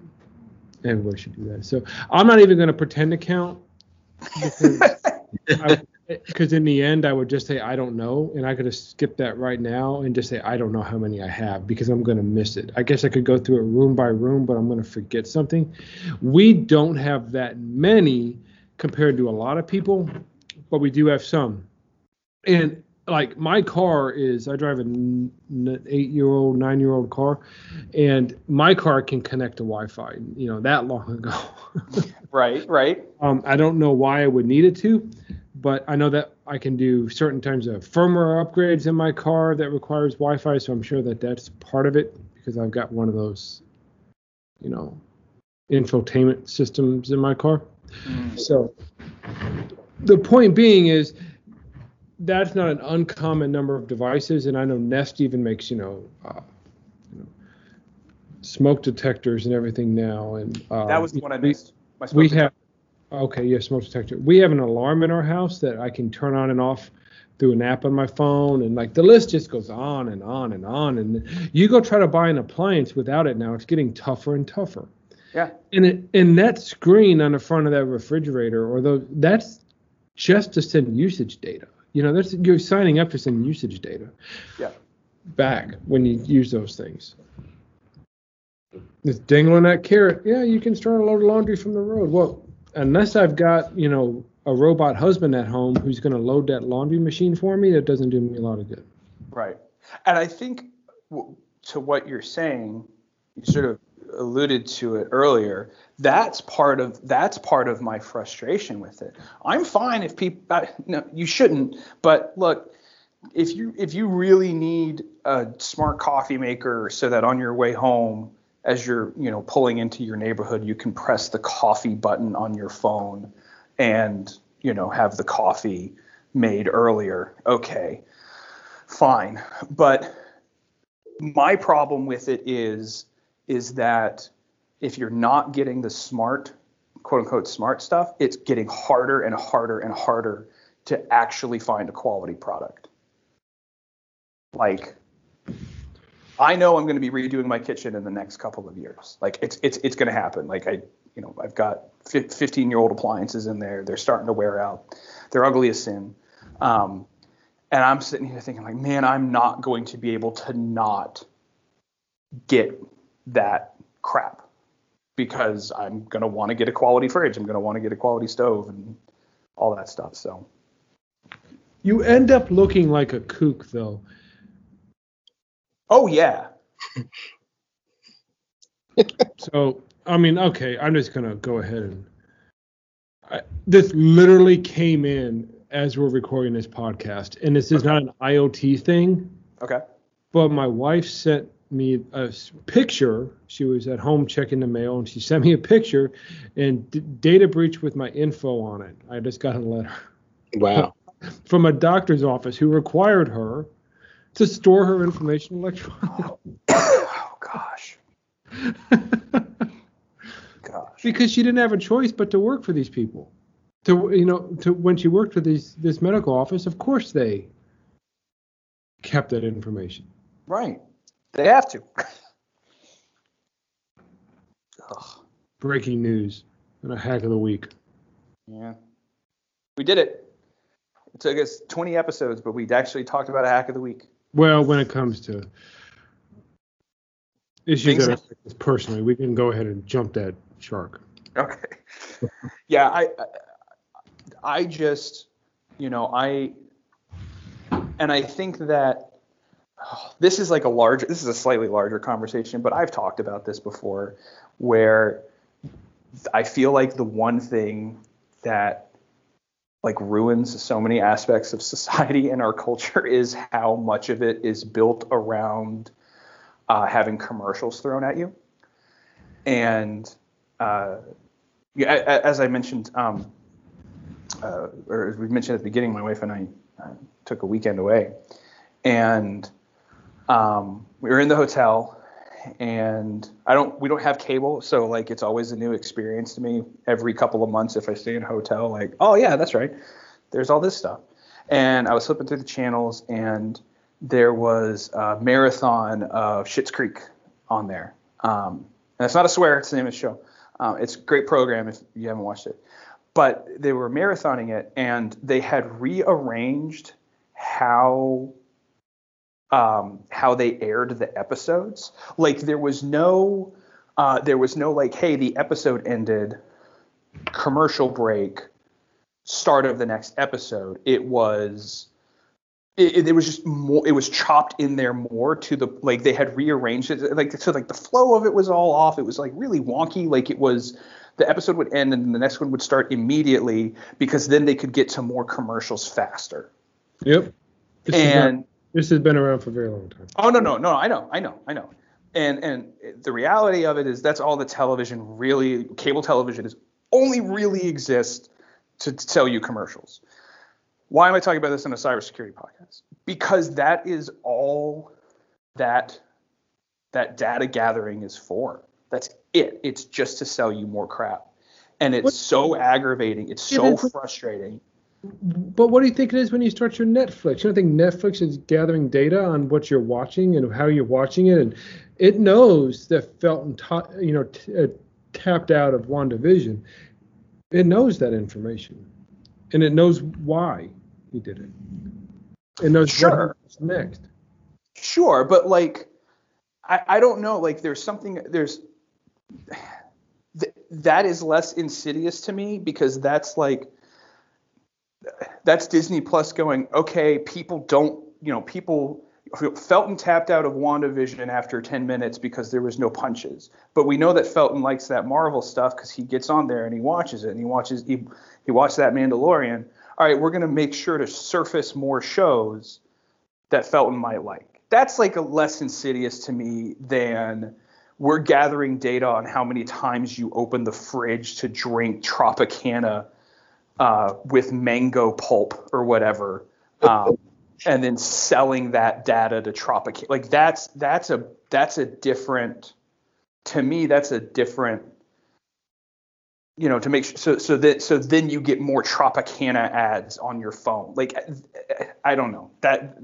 Speaker 2: everybody should do that. So I'm not even going to pretend to count because in the end I would just say I don't know, and I could have skipped that right now and just say I don't know how many I have because I'm going to miss it. I guess I could go through it room by room, but I'm going to forget something. We don't have that many compared to a lot of people, but we do have some and like my car is i drive an eight year old nine year old car and my car can connect to wi-fi you know that long ago.
Speaker 1: Right right.
Speaker 2: Um, i don't know why i would need it to but i know that i can do certain types of firmware upgrades in my car that requires wi-fi so i'm sure that that's part of it because i've got one of those you know infotainment systems in my car. Mm. so the point being is that's not an uncommon number of devices, and I know Nest even makes you know, uh, you know smoke detectors and everything now. And uh,
Speaker 1: That was the one I missed. My smoke
Speaker 2: We
Speaker 1: detector.
Speaker 2: have okay, yeah, smoke detector. We have an alarm in our house that I can turn on and off through an app on my phone, and like the list just goes on and on and on. And you go try to buy an appliance without it now, it's getting tougher and tougher.
Speaker 1: Yeah.
Speaker 2: And it, and that screen on the front of that refrigerator, or those, that's just to send usage data. You know, that's you're signing up to send usage data
Speaker 1: Yeah.
Speaker 2: back when you use those things. It's dangling that carrot. Yeah, you can start a load of laundry from the road. Well, unless I've got, you know, a robot husband at home who's going to load that laundry machine for me, that doesn't do me a lot of good.
Speaker 1: Right. And I think to what you're saying, you sort of alluded to it earlier. That's part of that's part of my frustration with it. I'm fine if people I, no, you shouldn't, but look, if you if you really need a smart coffee maker so that on your way home as you're, you know, pulling into your neighborhood, you can press the coffee button on your phone and, you know, have the coffee made earlier. Okay fine. But my problem with it is is that if you're not getting the smart, quote unquote smart stuff, it's getting harder and harder and harder to actually find a quality product. Like I know I'm going to be redoing my kitchen in the next couple of years. Like it's it's it's going to happen. Like I, you know, I've got 15 year old appliances in there. They're starting to wear out. They're ugly as sin. Um, and I'm sitting here thinking like, man, I'm not going to be able to not get that crap because I'm going to want to get a quality fridge. I'm going to want to get a quality stove and all that stuff. So
Speaker 2: You end up looking like a kook, though.
Speaker 1: Oh yeah.
Speaker 2: So, I mean, okay, I'm just going to go ahead and. I, this literally came in as we're recording this podcast, and this is not an IoT thing.
Speaker 1: Okay.
Speaker 2: But my wife sent me a picture. She was at home checking the mail, and she sent me a picture, and d- data breach with my info on it. I just got a letter
Speaker 3: Wow.
Speaker 2: from a doctor's office who required her to store her information electronically
Speaker 1: oh gosh. Gosh.
Speaker 2: because she didn't have a choice but to work for these people. To you know, to when she worked for these this medical office, of course they kept that information.
Speaker 1: Right. They have to. Ugh.
Speaker 2: Breaking news and a hack of the week.
Speaker 1: Yeah. We did it. It took us 20 episodes, but we actually talked about a hack of the week.
Speaker 2: Well, when it comes to issues
Speaker 1: Things
Speaker 2: that affect us personally, we can go ahead and jump that shark.
Speaker 1: Okay. yeah, I, I I just, you know, I and I think that this is like a larger this is a slightly larger conversation, but I've talked about this before where I feel like the one thing that like ruins so many aspects of society and our culture is how much of it is built around uh, having commercials thrown at you. And uh, as I mentioned, um, uh, or as we mentioned at the beginning, my wife and I uh, took a weekend away, and um, we were in the hotel, and I don't, we don't have cable, so like it's always a new experience to me. Every couple of months, if I stay in a hotel, like, oh yeah, that's right, there's all this stuff, and I was flipping through the channels, and there was a marathon of Schitt's Creek on there. Um, and it's not a swear; it's the name of the show. Um, it's a great program if you haven't watched it. But they were marathoning it, and they had rearranged how um, how they aired the episodes. Like there was no uh, there was no like, hey, the episode ended, commercial break, start of the next episode. It was it, it, it was just more it was chopped in there more to the like they had rearranged it like so like the flow of it was all off it was like really wonky like it was the episode would end and the next one would start immediately because then they could get to more commercials faster
Speaker 2: Yep. This,
Speaker 1: and
Speaker 2: this has been around for a very long time.
Speaker 1: oh no no no i know i know i know and and the reality of it is that's all the television really cable television is only really exists to, to tell you commercials Why am I talking about this in a cybersecurity podcast? Because that is all that that data gathering is for. That's it. It's just to sell you more crap. And it's
Speaker 2: What-
Speaker 1: so aggravating. It's so frustrating.
Speaker 2: But what do you think it is when you start your Netflix? You don't think Netflix is gathering data on what you're watching and how you're watching it, and it knows that Felton, ta- you know, t- uh, tapped out of WandaVision. It knows that information, and it knows why he did it. It knows
Speaker 1: Sure.
Speaker 2: what's next.
Speaker 1: Sure, but like I, I don't know, like there's something there's th- that is less insidious to me because that's like that's Disney Plus going, okay, people don't, you know, people Felton tapped out of WandaVision after 10 minutes because there was no punches. But we know that Felton likes that Marvel stuff because he gets on there and he watches it and he watches he, he watched that Mandalorian. All right, we're gonna make sure to surface more shows that Felton might like. That's like a less insidious to me than we're gathering data on how many times you open the fridge to drink Tropicana uh, with mango pulp or whatever, um, and then selling that data to Tropicana. Like that's that's a that's a different. To me, that's a different. You know, to make sure, so so that so then you get more Tropicana ads on your phone. Like I don't know that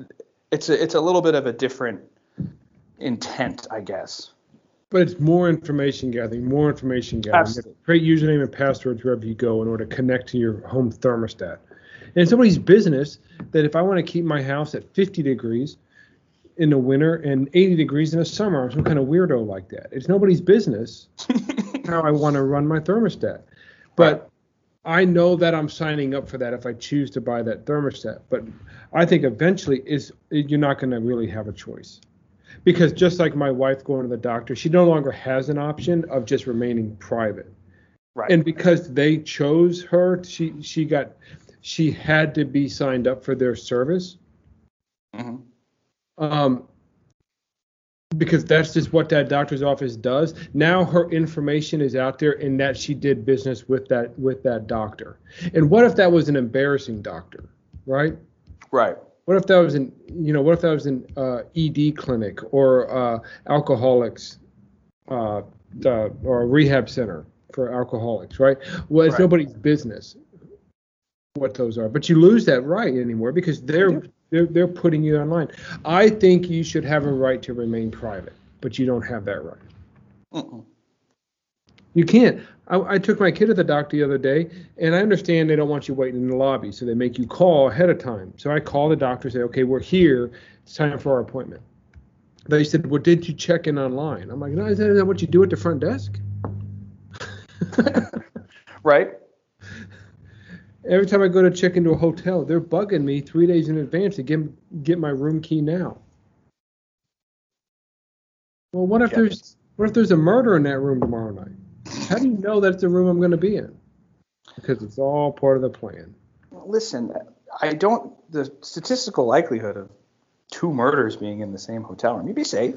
Speaker 1: it's a it's a little bit of a different intent, I guess.
Speaker 2: But it's more information gathering, more information gathering.
Speaker 1: Absolutely.
Speaker 2: Create username and passwords wherever you go in order to connect to your home thermostat. And it's nobody's business that if I want to keep my house at 50 degrees in the winter and 80 degrees in the summer, I'm some kind of weirdo like that. It's nobody's business how I want to run my thermostat. But I know that I'm signing up for that if I choose to buy that thermostat. But I think eventually is you're not going to really have a choice. Because just like my wife going to the doctor, she no longer has an option of just remaining private.
Speaker 1: Right.
Speaker 2: And because they chose her, she she got she had to be signed up for their service.
Speaker 1: Mm-hmm.
Speaker 2: Um, because that's just what that doctor's office does. Now her information is out there, and that she did business with that with that doctor. And what if that was an embarrassing doctor, right?
Speaker 1: Right.
Speaker 2: What if that was an you know what if that was an uh, ED clinic or uh, alcoholics uh, uh, or a rehab center for alcoholics, right? Well, it's
Speaker 1: Right.
Speaker 2: nobody's business what those are, but you lose that right anymore because they're they're they're putting you online. I think you should have a right to remain private, but you don't have that right.
Speaker 1: Mm-mm.
Speaker 2: You can't. I, I took my kid to the doctor the other day, and I understand they don't want you waiting in the lobby, so they make you call ahead of time. So I call the doctor, say, okay, we're here. It's time for our appointment. They said, well, did you check in online? I'm like, no, is that, is that what you do at the front desk?
Speaker 1: Right.
Speaker 2: Every time I go to check into a hotel, they're bugging me three days in advance to get get my room key now. Well, what if
Speaker 1: Yeah.
Speaker 2: there's what if there's a murder in that room tomorrow night? How do you know that's the room I'm going to be in? Because it's all part of the plan.
Speaker 1: Listen, I don't. The statistical likelihood of two murders being in the same hotel room. You'd be safe.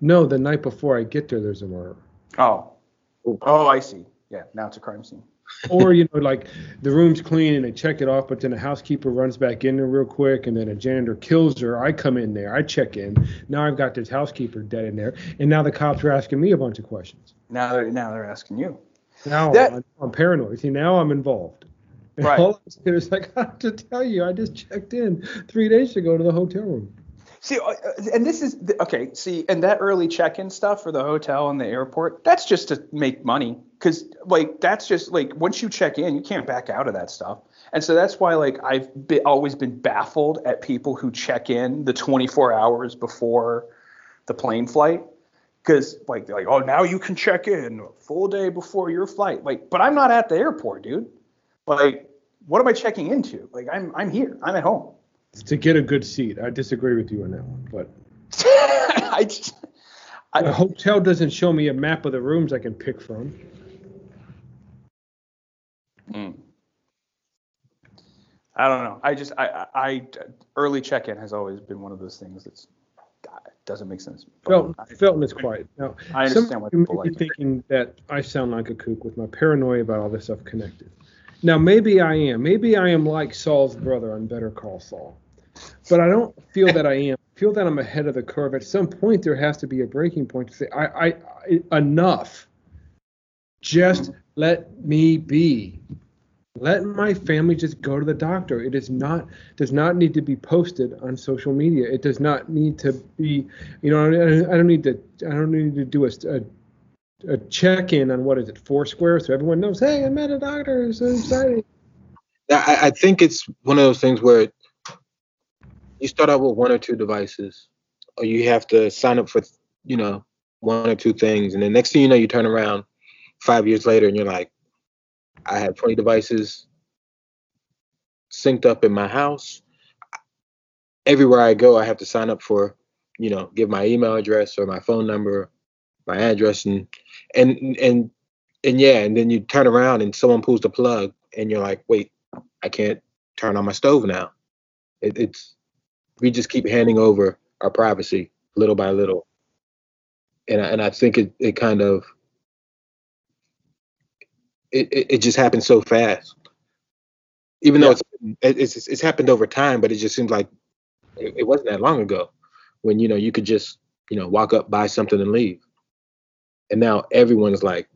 Speaker 2: No, the night before I get there, there's a murder.
Speaker 1: Oh. Oh, I see. Yeah. Now it's a crime scene.
Speaker 2: Or you know, like the room's clean and they check it off, but then a housekeeper runs back in there real quick, and then a janitor kills her. I come in there, I check in. Now I've got this housekeeper dead in there, and now the cops are asking me a bunch of questions.
Speaker 1: Now they're now they're asking you.
Speaker 2: Now
Speaker 1: That-
Speaker 2: I'm, I'm paranoid. See, now I'm involved. And
Speaker 1: Right.
Speaker 2: All I is like, I have to tell you, I just checked in three days ago to the hotel room.
Speaker 1: See, uh, and this is okay. See, and that early check-in stuff for the hotel and the airport, that's just to make money. Cause like that's just like once you check in, you can't back out of that stuff. And so that's why like I've be, always been baffled at people who check in the 24 hours before the plane flight. Cause like they're like, oh, now you can check in a full day before your flight. Like, but I'm not at the airport, dude. Like, what am I checking into? Like, I'm I'm here. I'm at home.
Speaker 2: To get a good seat. I disagree with you on that one, but
Speaker 1: I just,
Speaker 2: the hotel doesn't show me a map of the rooms I can pick from.
Speaker 1: Mm. I don't know. I just I, I I- early check-in has always been one of those things that's God, doesn't make sense.
Speaker 2: Felton,
Speaker 1: I-
Speaker 2: Felton is quiet. Now,
Speaker 1: I understand why people
Speaker 2: may be
Speaker 1: it.
Speaker 2: thinking that I sound like a kook with my paranoia about all this stuff connected. Now maybe I am. Maybe I am like Saul's brother on Better Call Saul. But I don't feel that I am. I feel that I'm ahead of the curve. At some point there has to be a breaking point to say I, I, I enough. Just let me be. Let my family just go to the doctor. It is not does not need to be posted on social media. It does not need to be, you know, I, don't need to I don't need to do a, a a check-in on what is it, Foursquare, so everyone knows. Hey, I met a doctor. It's so exciting.
Speaker 3: I, I think it's one of those things where you start out with one or two devices, or you have to sign up for, you know, one or two things, and then next thing you know, you turn around five years later, and you're like, I have 20 devices synced up in my house. Everywhere I go, I have to sign up for, you know, give my email address or my phone number, my address, and and and and yeah, and then you turn around and someone pulls the plug, and you're like, wait, I can't turn on my stove now. It, it's we just keep handing over our privacy little by little, and I, and I think it it kind of it, it, it just happened so fast. Even though it's, it's it's happened over time, but it just seems like it, it wasn't that long ago when you know you could just you know walk up, buy something, and leave. And now everyone is like,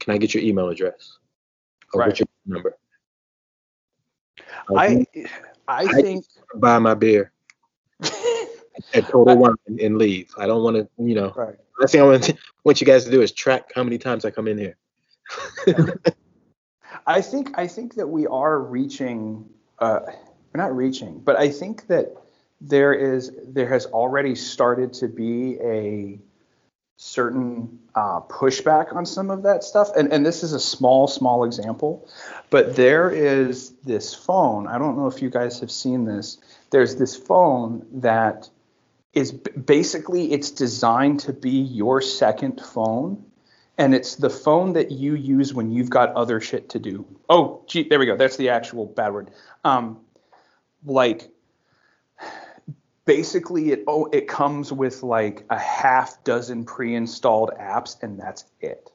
Speaker 3: "Can I get your email address? Or
Speaker 1: Right.
Speaker 3: what's your number?"
Speaker 1: I I think
Speaker 3: buy my beer at Total Wine and, leave. I don't want to, you know.
Speaker 1: right.
Speaker 3: Last thing I want, want you guys to do is track how many times I come in here.
Speaker 1: I think I think that we are reaching. Uh, we're not reaching, but I think that there is there has already started to be a certain uh, pushback on some of that stuff. And and this is a small small example, but there is this phone. I don't know if you guys have seen this. There's this phone that is basically it's designed to be your second phone and it's the phone that you use when you've got other shit to do. Oh, gee, there we go. That's the actual bad word. Um, like basically it oh it comes with like a half dozen pre-installed apps and that's it.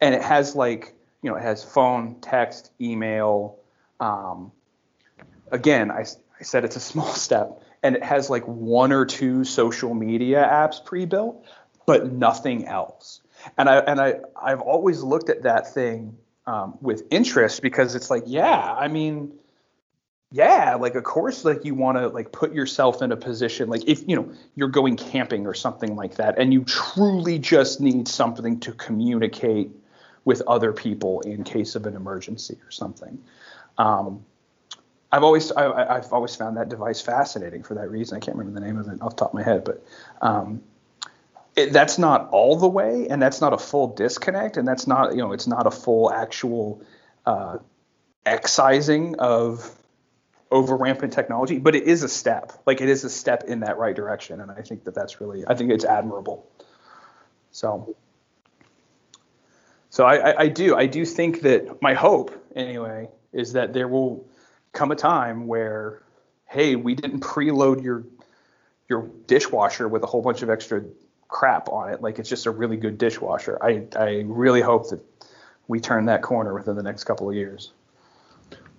Speaker 1: And it has like you know it has phone, text, email. Um, again, I, I said it's a small step, and it has like one or two social media apps pre-built, but nothing else and I and I I've always looked at that thing um, with interest because it's like, yeah, I mean, yeah, like of course, like you want to like put yourself in a position like if you know you're going camping or something like that, and you truly just need something to communicate with other people in case of an emergency or something. Um, I've always I, I've always found that device fascinating for that reason. I can't remember the name of it off the top of my head, but um, it, that's not all the way, and that's not a full disconnect, and that's not you know it's not a full actual uh, excising of over rampant technology, but it is a step. Like it is a step in that right direction, and I think that that's really I think it's admirable. So. So I, I, I do I do think that my hope anyway is that there will come a time where hey we didn't preload your your dishwasher with a whole bunch of extra crap on it like it's just a really good dishwasher i i really hope that we turn that corner within the next couple of years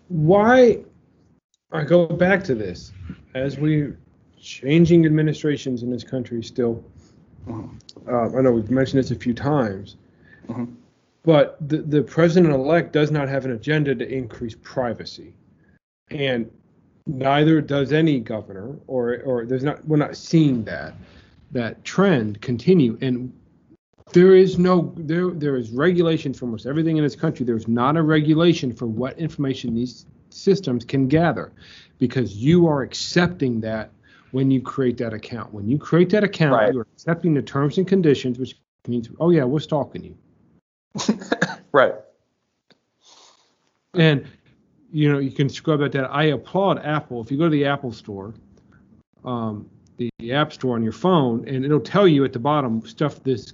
Speaker 2: Why? I go back to this as we're changing administrations in this country still. Uh, I know we've mentioned this a few times,
Speaker 1: Mhm.
Speaker 2: but the, the president-elect does not have an agenda to increase privacy, and neither does any governor, or or there's not we're not seeing that that trend continue. And there is no there there is regulation for almost everything in this country. There's not a regulation for what information these systems can gather, because you are accepting that when you create that account. When you create that account,
Speaker 1: Right.
Speaker 2: you are accepting the terms and conditions, which means, oh yeah, we're stalking you.
Speaker 1: right
Speaker 2: And you know, you can scrub at that. I applaud Apple. If you go to the Apple store, um, the, the App Store on your phone, and it'll tell you at the bottom stuff this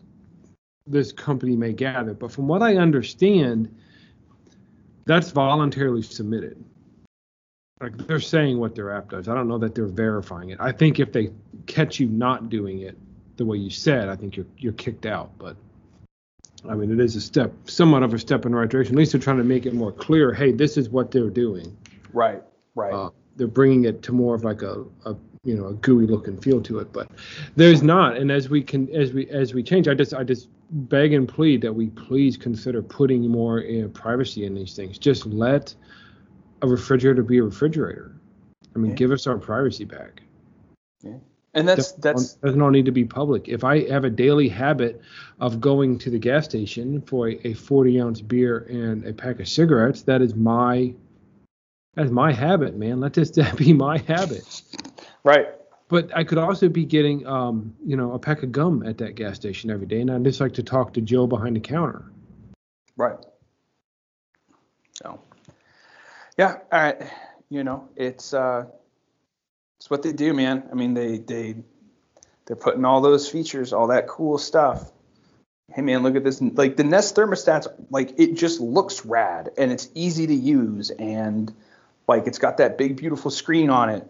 Speaker 2: this company may gather. But from what I understand, that's voluntarily submitted. Like they're saying what their app does. I don't know that they're verifying it. I think if they catch you not doing it the way you said, I think you're you're kicked out. But I mean, it is a step, somewhat of a step in the right direction. At least they're trying to make it more clear. Hey, this is what they're doing.
Speaker 1: Right. Right.
Speaker 2: Uh, they're bringing it to more of like a, a you know a GUI look and feel to it but there's not and as we can as we as we change i just i just beg and plead that we please consider putting more uh, privacy in these things just let a refrigerator be a refrigerator i mean
Speaker 1: Yeah.
Speaker 2: give us our privacy back
Speaker 1: and that's that's
Speaker 2: doesn't need to be public if i have a daily habit of going to the gas station for a, a 40 ounce beer and a pack of cigarettes that is my that's my habit man let this be my habit
Speaker 1: right.
Speaker 2: but I could also be getting, um, you know, a pack of gum at that gas station every day, and I just like to talk to Joe behind the counter.
Speaker 1: Right. So, yeah, all right. You know, it's uh, it's what they do, man. I mean, they they they're putting all those features, all that cool stuff. Hey, man, look at this. Like the Nest thermostats, like it just looks rad and it's easy to use, and like it's got that big, beautiful screen on it.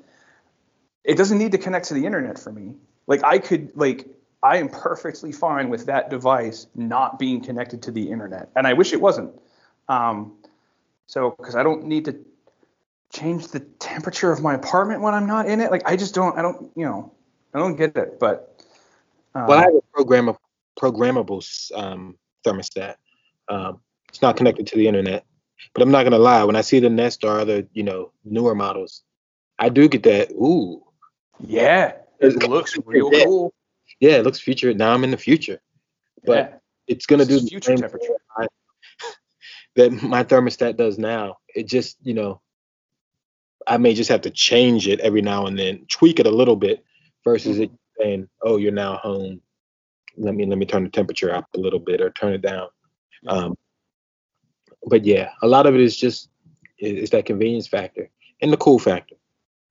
Speaker 1: It doesn't need to connect to the internet for me. Like I could like I am perfectly fine with that device not being connected to the internet, and I wish it wasn't. Um, so, because I don't need to change the temperature of my apartment when I'm not in it. Like, I just don't. I don't. You know, I don't get it. But um,
Speaker 3: Well, I have a programmable programmable um, thermostat. Um, it's not connected to the internet, but I'm not gonna lie. When I see the Nest or other, you know, newer models, I do get that. Ooh,
Speaker 1: yeah, it looks real
Speaker 3: Yeah.
Speaker 1: cool.
Speaker 3: yeah, it looks future. Now I'm in the future, but
Speaker 1: yeah,
Speaker 3: it's gonna do the
Speaker 1: future
Speaker 3: same
Speaker 1: temperature.
Speaker 3: I- that my thermostat does now. It just, you know, I may just have to change it every now and then, tweak it a little bit, versus it saying, "Oh, you're now home. Let me let me turn the temperature up a little bit or turn it down." Um, but yeah, a lot of it is just is, that convenience factor and the cool factor.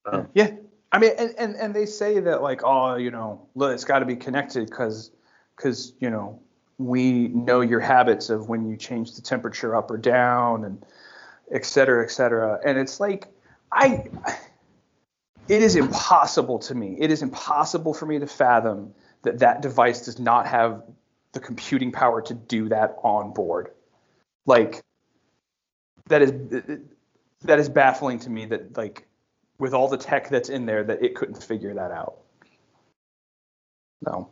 Speaker 3: Um,
Speaker 1: Yeah, I mean, and, and and they say that like, oh, you know, look, it's got to be connected because because you know we know your habits of when you change the temperature up or down and et cetera, et cetera. And it's like I, it is impossible to me. It is impossible for me to fathom that that device does not have the computing power to do that on board. Like that is that is baffling to me that like with all the tech that's in there that it couldn't figure that out. No.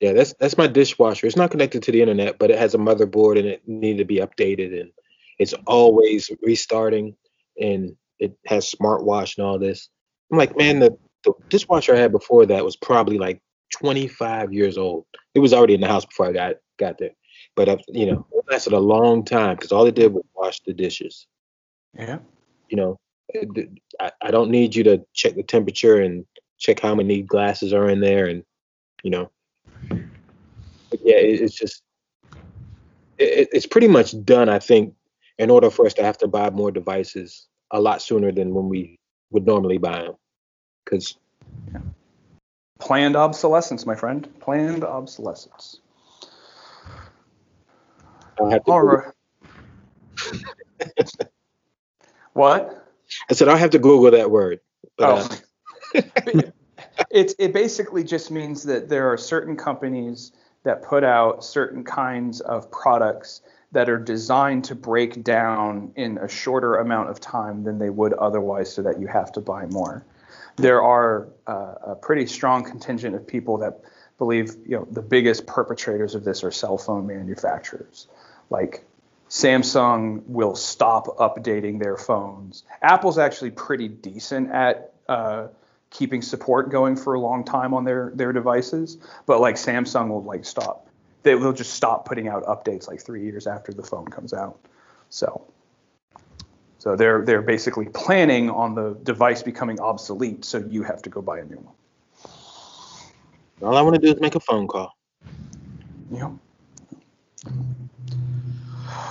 Speaker 3: Yeah, that's that's my dishwasher. It's not connected to the internet, but it has a motherboard and it needed to be updated and it's always restarting and it has smartwatch and all this. I'm like, man, the, the dishwasher I had before that was probably like 25 years old. It was already in the house before I got got there, but uh, you know, it lasted a long time because all it did was wash the dishes.
Speaker 1: Yeah.
Speaker 3: You know, I, I don't need you to check the temperature and check how many glasses are in there and you know but yeah, it, it's just it, it's pretty much done. I think in order for us to have to buy more devices a lot sooner than when we would normally buy them, because
Speaker 1: Planned obsolescence, my friend. Planned obsolescence.
Speaker 3: I have to.
Speaker 1: All right. what?
Speaker 3: I said I'll have to Google that word. But uh,
Speaker 1: oh. it's it basically just means that there are certain companies that put out certain kinds of products that are designed to break down in a shorter amount of time than they would otherwise so that you have to buy more. There are uh, a pretty strong contingent of people that believe you know the biggest perpetrators of this are cell phone manufacturers. Like Samsung will stop updating their phones. Apple's actually pretty decent at uh, keeping support going for a long time on their their devices, but like Samsung will like stop. They will just stop putting out updates like three years after the phone comes out. So, so they're they're basically planning on the device becoming obsolete, so you have to go buy a new one.
Speaker 3: all I want to do is make a phone call.
Speaker 1: Yeah.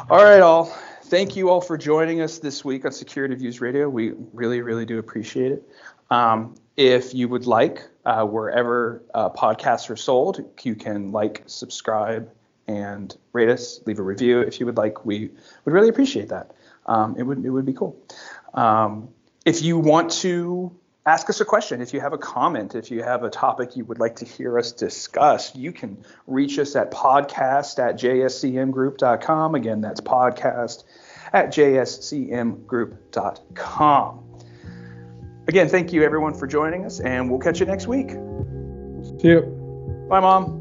Speaker 1: All right, all. Thank you all for joining us this week on Security Views Radio. We really, really do appreciate it. Um, if you would like, uh, wherever uh, podcasts are sold, you can like, subscribe, and rate us. Leave a review if you would like. We would really appreciate that. Um, it would it would be cool. Um, if you want to ask us a question. If you have a comment, if you have a topic you would like to hear us discuss, you can reach us at podcast at jscmgroup.com. Again, that's podcast at jscmgroup.com. Again, thank you everyone for joining us, and we'll catch you next week.
Speaker 2: See you.
Speaker 1: Bye, Mom.